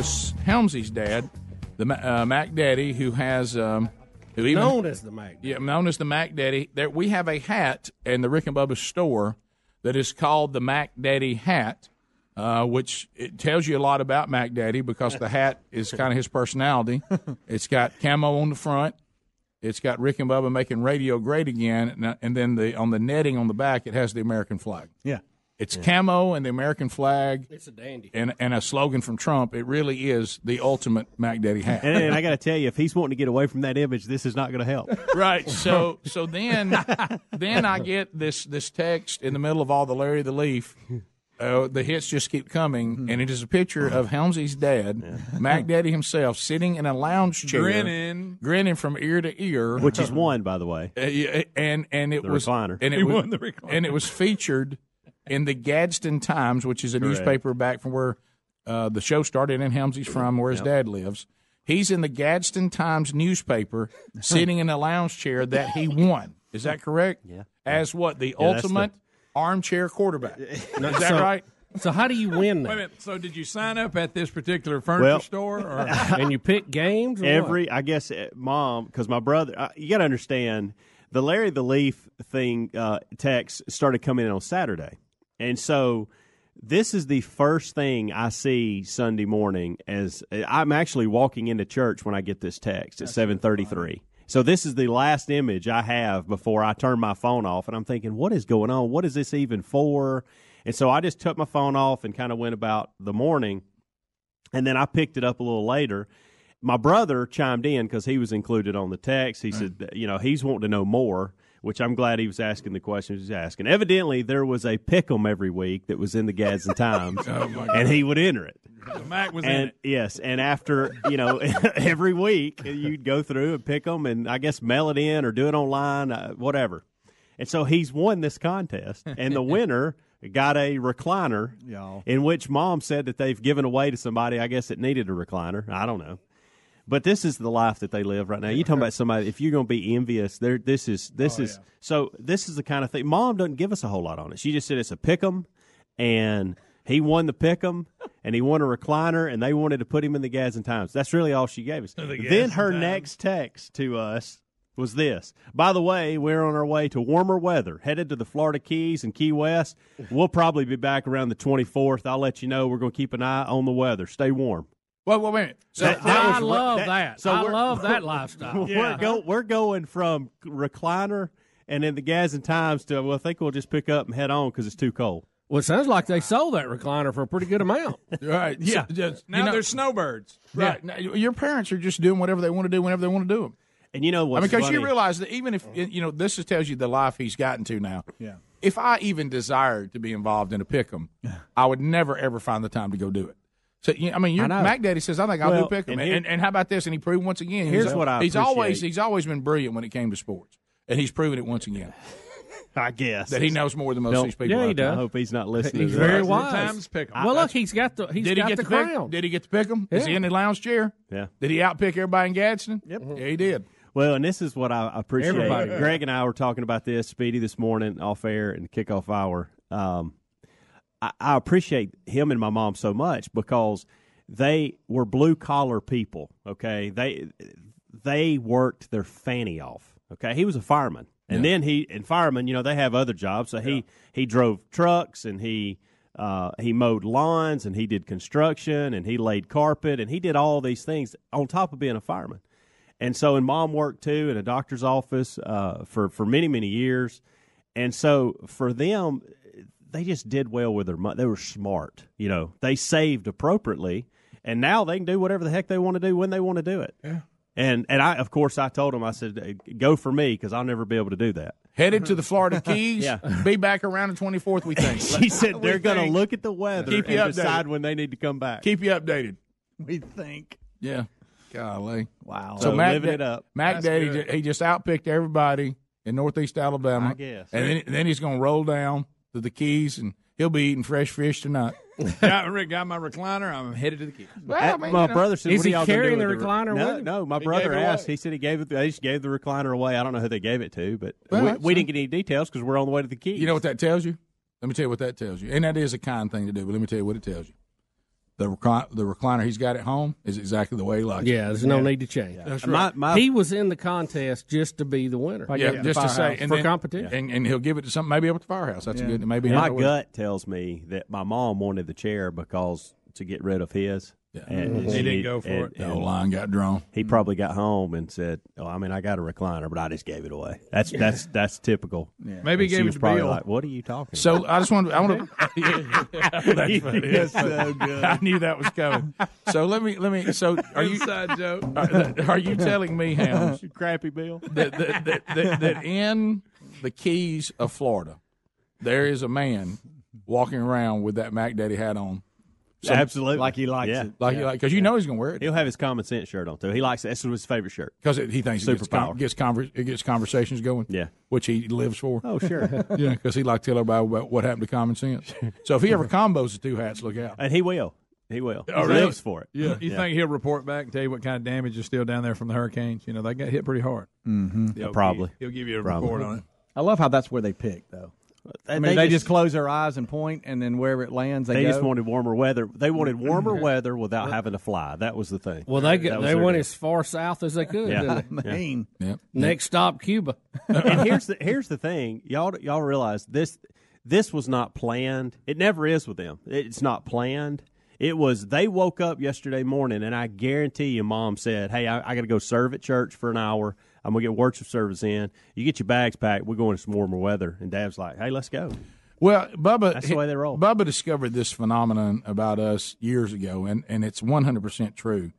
Was Helmsy's dad, the uh, Mac Daddy, who has um, who even Known as the Mac yeah, known as the Mac Daddy. There, we have a hat in the Rick and Bubba store that is called the Mac Daddy hat, uh, which it tells you a lot about Mac Daddy because the hat is kind of his personality. it's got camo on the front. It's got Rick and Bubba making radio great again, and, and then the on the netting on the back it has the American flag. Yeah. It's camo and the American flag. It's a dandy. And, and a slogan from Trump. It really is the ultimate Mac Daddy hat. And, and I got to tell you, if he's wanting to get away from that image, this is not going to help. right. So so then then I get this this text in the middle of all the Larry the Leaf. Uh, the hits just keep coming, and it is a picture of Helmsy's dad, Mac Daddy himself, sitting in a lounge chair, Grinning. grinning from ear to ear, Which he's won, by the way. Uh, yeah, and and it The was recliner. and it He was, won the recliner. and it was featured in the Gadsden Times, which is a Correct. newspaper back from where uh, the show started, and Helmsy's from, where his Yep. dad lives. He's in the Gadsden Times newspaper, sitting in a lounge chair that he won. Is that correct? Yeah. As what the Yeah, that's ultimate armchair quarterback? Is that so, right? So how do you win Wait a minute. So did you sign up at this particular furniture Well- store? Or? and you pick games? Or Every, I guess, uh, mom, because my brother, uh, you got to understand, the Larry the Leaf thing uh, text started coming in on Saturday, and so this is the first thing I see Sunday morning. As I'm actually walking into church when I get this text at seven thirty three. So this is the last image I have before I turn my phone off, and I'm thinking, what is going on? What is this even for? And so I just took my phone off and kind of went about the morning. And then I picked it up a little later. My brother chimed in because he was included on the text. He mm. said, you know, he's wanting to know more, which I'm glad he was asking the questions he's asking. Evidently, there was a pick'em every week that was in the Gadsden Times, Oh, and he would enter it. So Mac was in it. yes, and after you know every week you'd go through and pick them, and I guess mail it in or do it online, uh, whatever. And so he's won this contest, and the winner got a recliner, Y'all. in which mom said that they've given away to somebody. I guess it needed a recliner. I don't know. But this is the life that they live right now. You talking about somebody? If you're going to be envious, there. This is this Oh, is so. This is the kind of thing. Mom doesn't give us a whole lot on it. She just said it's a pick'em, and he won the pick'em, and he won a recliner, and they wanted to put him in the Gadsden Times. That's really all she gave us. The then her Times. next text to us was this. By the way, we're on our way to warmer weather, headed to the Florida Keys and Key West. We'll probably be back around the 24th. I'll let you know. We're going to keep an eye on the weather. Stay warm. Well, wait a minute. So That- that I was- love that- that. so I love that lifestyle. We're, go, we're going from recliner and then the Gadsden Times to, well, I think we'll just pick up and head on because it's too cold. Well, it sounds like they sold that recliner for a pretty good amount. right. Yeah. So, just, now you know- there's snowbirds. Right. Now, your parents are just doing whatever they want to do whenever they want to do them. And you know I mean, because you realize that even if you know this just tells you the life he's gotten to now. Yeah. If I even desired to be involved in a pick'em, I would never ever find the time to go do it. So I mean, your I know. Mac Daddy says I think I'll Well, do pick 'em. and And, and, and how about this? And he proved once again. Here's he's, what I he's always he's always been brilliant when it came to sports, and he's proven it once again. I guess that he knows more than most No, of these people. yeah, he does. I hope he's not listening He's to very wise. Times pick 'em. Well, look, he's got the he's Did he got get the to pick? crown. Did he get to pick him? Is he in the lounge chair? Yeah. Did he outpick everybody in Gadsden? Yep. Yeah, he did. Well, and this is what I appreciate. Everybody. Greg and I were talking about this, Speedy, this morning off air in the kickoff hour. Um, I, I appreciate him and my mom so much because they were blue collar people. Okay, they they worked their fanny off. Okay, he was a fireman, and then he and firemen, you know, they have other jobs. So he he drove trucks and he. Uh, he mowed lawns and he did construction and he laid carpet and he did all these things on top of being a fireman. And so, and mom worked too in a doctor's office uh, for for many many years. And so, for them, they just did well with their money. They were smart, you know. They saved appropriately, and now they can do whatever the heck they want to do when they want to do it. Yeah. And and I, of course, I told them, I said, go for me because I'll never be able to do that. Headed to the Florida Keys. Yeah. Be back around the twenty fourth. We think. she said they're going to look at the weather Keep and you updated. decide when they need to come back. Keep you updated. We think. Yeah. Golly. Wow. So Mac living Da- it up. Mac That's Daddy, good. he just outpicked everybody in Northeast Alabama. I guess. And then, then he's going to roll down to the Keys, and he'll be eating fresh fish tonight. got, got my recliner. I'm headed to the key. Well, I mean, my you know. brother said, Is "What are he y'all carrying do the with the recliner No, with him? no. My He brother asked. He said he gave it. They just gave the recliner away. I don't know who they gave it to, but Well, we, we didn't get any details because we're on the way to the keys. You know what that tells you? Let me tell you what that tells you. And that is a kind thing to do, but let me tell you what it tells you. The, recli- the recliner he's got at home is exactly the way he likes Yeah, it. there's no need to change. That's My- right. my- he was in the contest just to be the winner. yeah, just to say. And for then- competition. And, and he'll give it to some, maybe up at the firehouse. That's Yeah. good. Maybe my gut tells me that my mom wanted the chair because to get rid of his. Yeah. And He she- didn't go for and- it. The and whole line got drawn. He probably got home and said, "Oh, I mean, I got a recliner, but I just gave it away." That's that's that's typical. Maybe he And she gave was it to probably Bill. like, "What are you talking?" So I just want to. I want to. That's funny. That's so good. I knew that was coming. So let me. Let me. So are you? side joke? Are, are you telling me, Helms, about? Crappy Bill. that, that, that, that, that in the Keys of Florida, there is a man walking around with that Mac Daddy hat on, Some- Absolutely, Like he likes yeah. it. like because you know he's going to wear it He'll have his common sense shirt on too. He likes it. That's his favorite shirt. because he thinks it gets, Superpower. con- gets, conver- it gets conversations going. Yeah. which he lives for. Oh, sure. yeah, because he like to tell everybody about what happened to common sense. So if he ever combos the two hats, look out. and he will. He will. Oh, he really? lives for it. Yeah. You think he'll report back and tell you what kind of damage is still down there from the hurricanes? You know, they got hit pretty hard. Mm-hmm. He'll probably. give- he'll give you a Probably. report on it. I love how that's where they pick, though. I mean, they, just, close their eyes and point, and then wherever it lands, they, They go. just wanted warmer weather. They mm-hmm. wanted warmer mm-hmm. weather without having to fly. That was the thing. Well, they That got, they went deal. as far south as they could. Yeah. didn't they? Maine. Yep. Next stop, Cuba. and here's the here's the thing, y'all y'all realize this this was not planned. It never is with them. It's not planned. It was they woke up yesterday morning, and I guarantee you, mom said, "Hey, I, I got to go serve at church for an hour. I'm gonna get worship service in. You get your bags packed. We're going to some warmer weather." And Dad's like, "Hey, let's go." Well, Bubba, That's the way they roll. Bubba discovered this phenomenon about us years ago, and, and it's 100% true.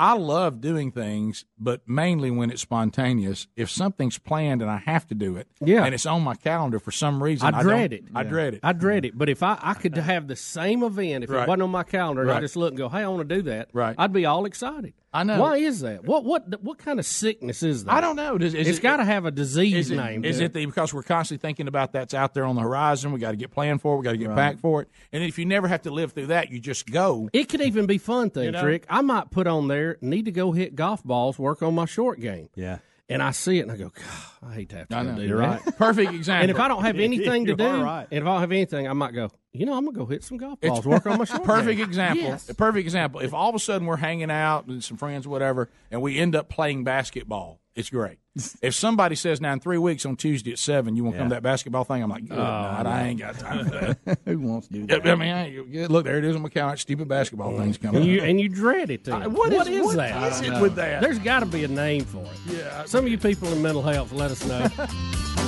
I love doing things, but mainly when it's spontaneous. If something's planned and I have to do it, Yeah. and it's on my calendar for some reason, I I dread don't- it. I dread it. I dread it. But if I, I could have the same event, if Right. it wasn't on my calendar, and I just look and go, "Hey, I want to do that," Right. I'd be all excited. I know. Why is that? What what what kind of sickness is that? I don't know. Does, is It's it- got to have a disease Is it, name. is to it the, because we're constantly thinking about that's out there on the horizon? We got to get planned for it. We got to get packed for it. And if you never have to live through that, you just go. It could even be fun things, know? Rick. I might put on there, need to go hit golf balls, work on my short game. Yeah. And I see it and I go, God, I hate to have to I know. do You're that. right. Perfect example. And if I don't have anything to do, right. and if I don't have anything, I might go, you know, I'm going to go hit some golf It's balls, work on my short perfect game. example. Yes. A perfect example. If all of a sudden we're hanging out and some friends, whatever, and we end up playing basketball, it's great. If somebody says now in three weeks on Tuesday at seven, you want to come to that basketball thing, I'm like, good night, I ain't got time for that. Who wants to do that? I mean, I look, there it is on my couch. Stupid basketball things coming. And you, up. and you dread it, too. Uh, what is- is what that? is it with that? There's got to be a name for it. Yeah. Some of you people in mental health, let us know.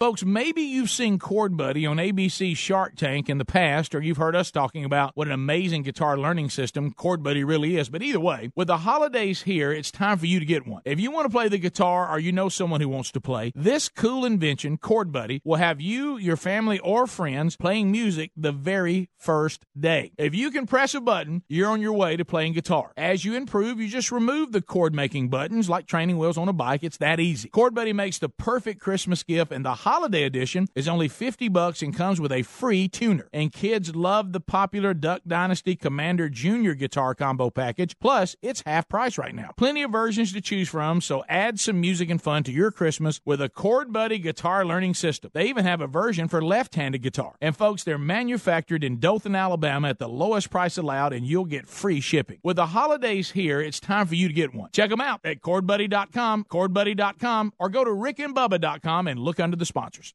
Folks, maybe you've seen Chord Buddy on ABC Shark Tank in the past, or you've heard us talking about what an amazing guitar learning system Chord Buddy really is. But either way, with the holidays here, it's time for you to get one. If you want to play the guitar or you know someone who wants to play, this cool invention, Chord Buddy, will have you, your family, or friends playing music the very first day. If you can press a button, you're on your way to playing guitar. As you improve, you just remove the chord making buttons like training wheels on a bike. It's that easy. Chord Buddy makes the perfect Christmas gift, and the holiday edition is only 50 bucks and comes with a free tuner. And kids love the popular Duck Dynasty Commander Junior guitar combo package. Plus, it's half price right now. Plenty of versions to choose from, so add some music and fun to your Christmas with a Chord Buddy guitar learning system. They even have a version for left-handed guitar. And folks, they're manufactured in Dothan, Alabama at the lowest price allowed and you'll get free shipping. With the holidays here, it's time for you to get one. Check them out at chordbuddy.com, chordbuddy.com, or go to rickandbubba.com and look under the sponsors.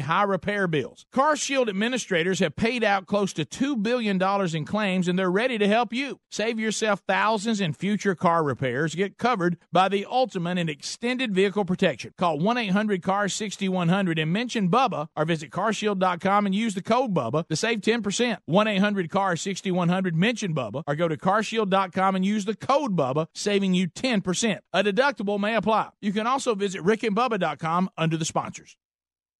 high repair bills. CarShield administrators have paid out close to $2 billion in claims and they're ready to help you. Save yourself thousands in future car repairs. Get covered by the ultimate in extended vehicle protection. Call 1 800 CAR 6100 and mention Bubba or visit carshield.com and use the code Bubba to save 10%. 1 800 CAR 6100, mention Bubba or go to carshield.com and use the code Bubba, saving you 10%. A deductible may apply. You can also visit rickandbubba.com under the sponsors.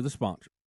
the sponsor.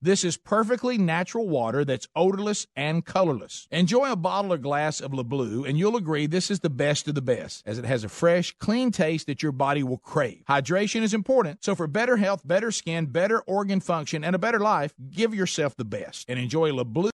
This is perfectly natural water that's odorless and colorless. Enjoy a bottle or glass of LeBlue, and you'll agree this is the best of the best, as it has a fresh, clean taste that your body will crave. Hydration is important, so for better health, better skin, better organ function, and a better life, give yourself the best and enjoy LeBlue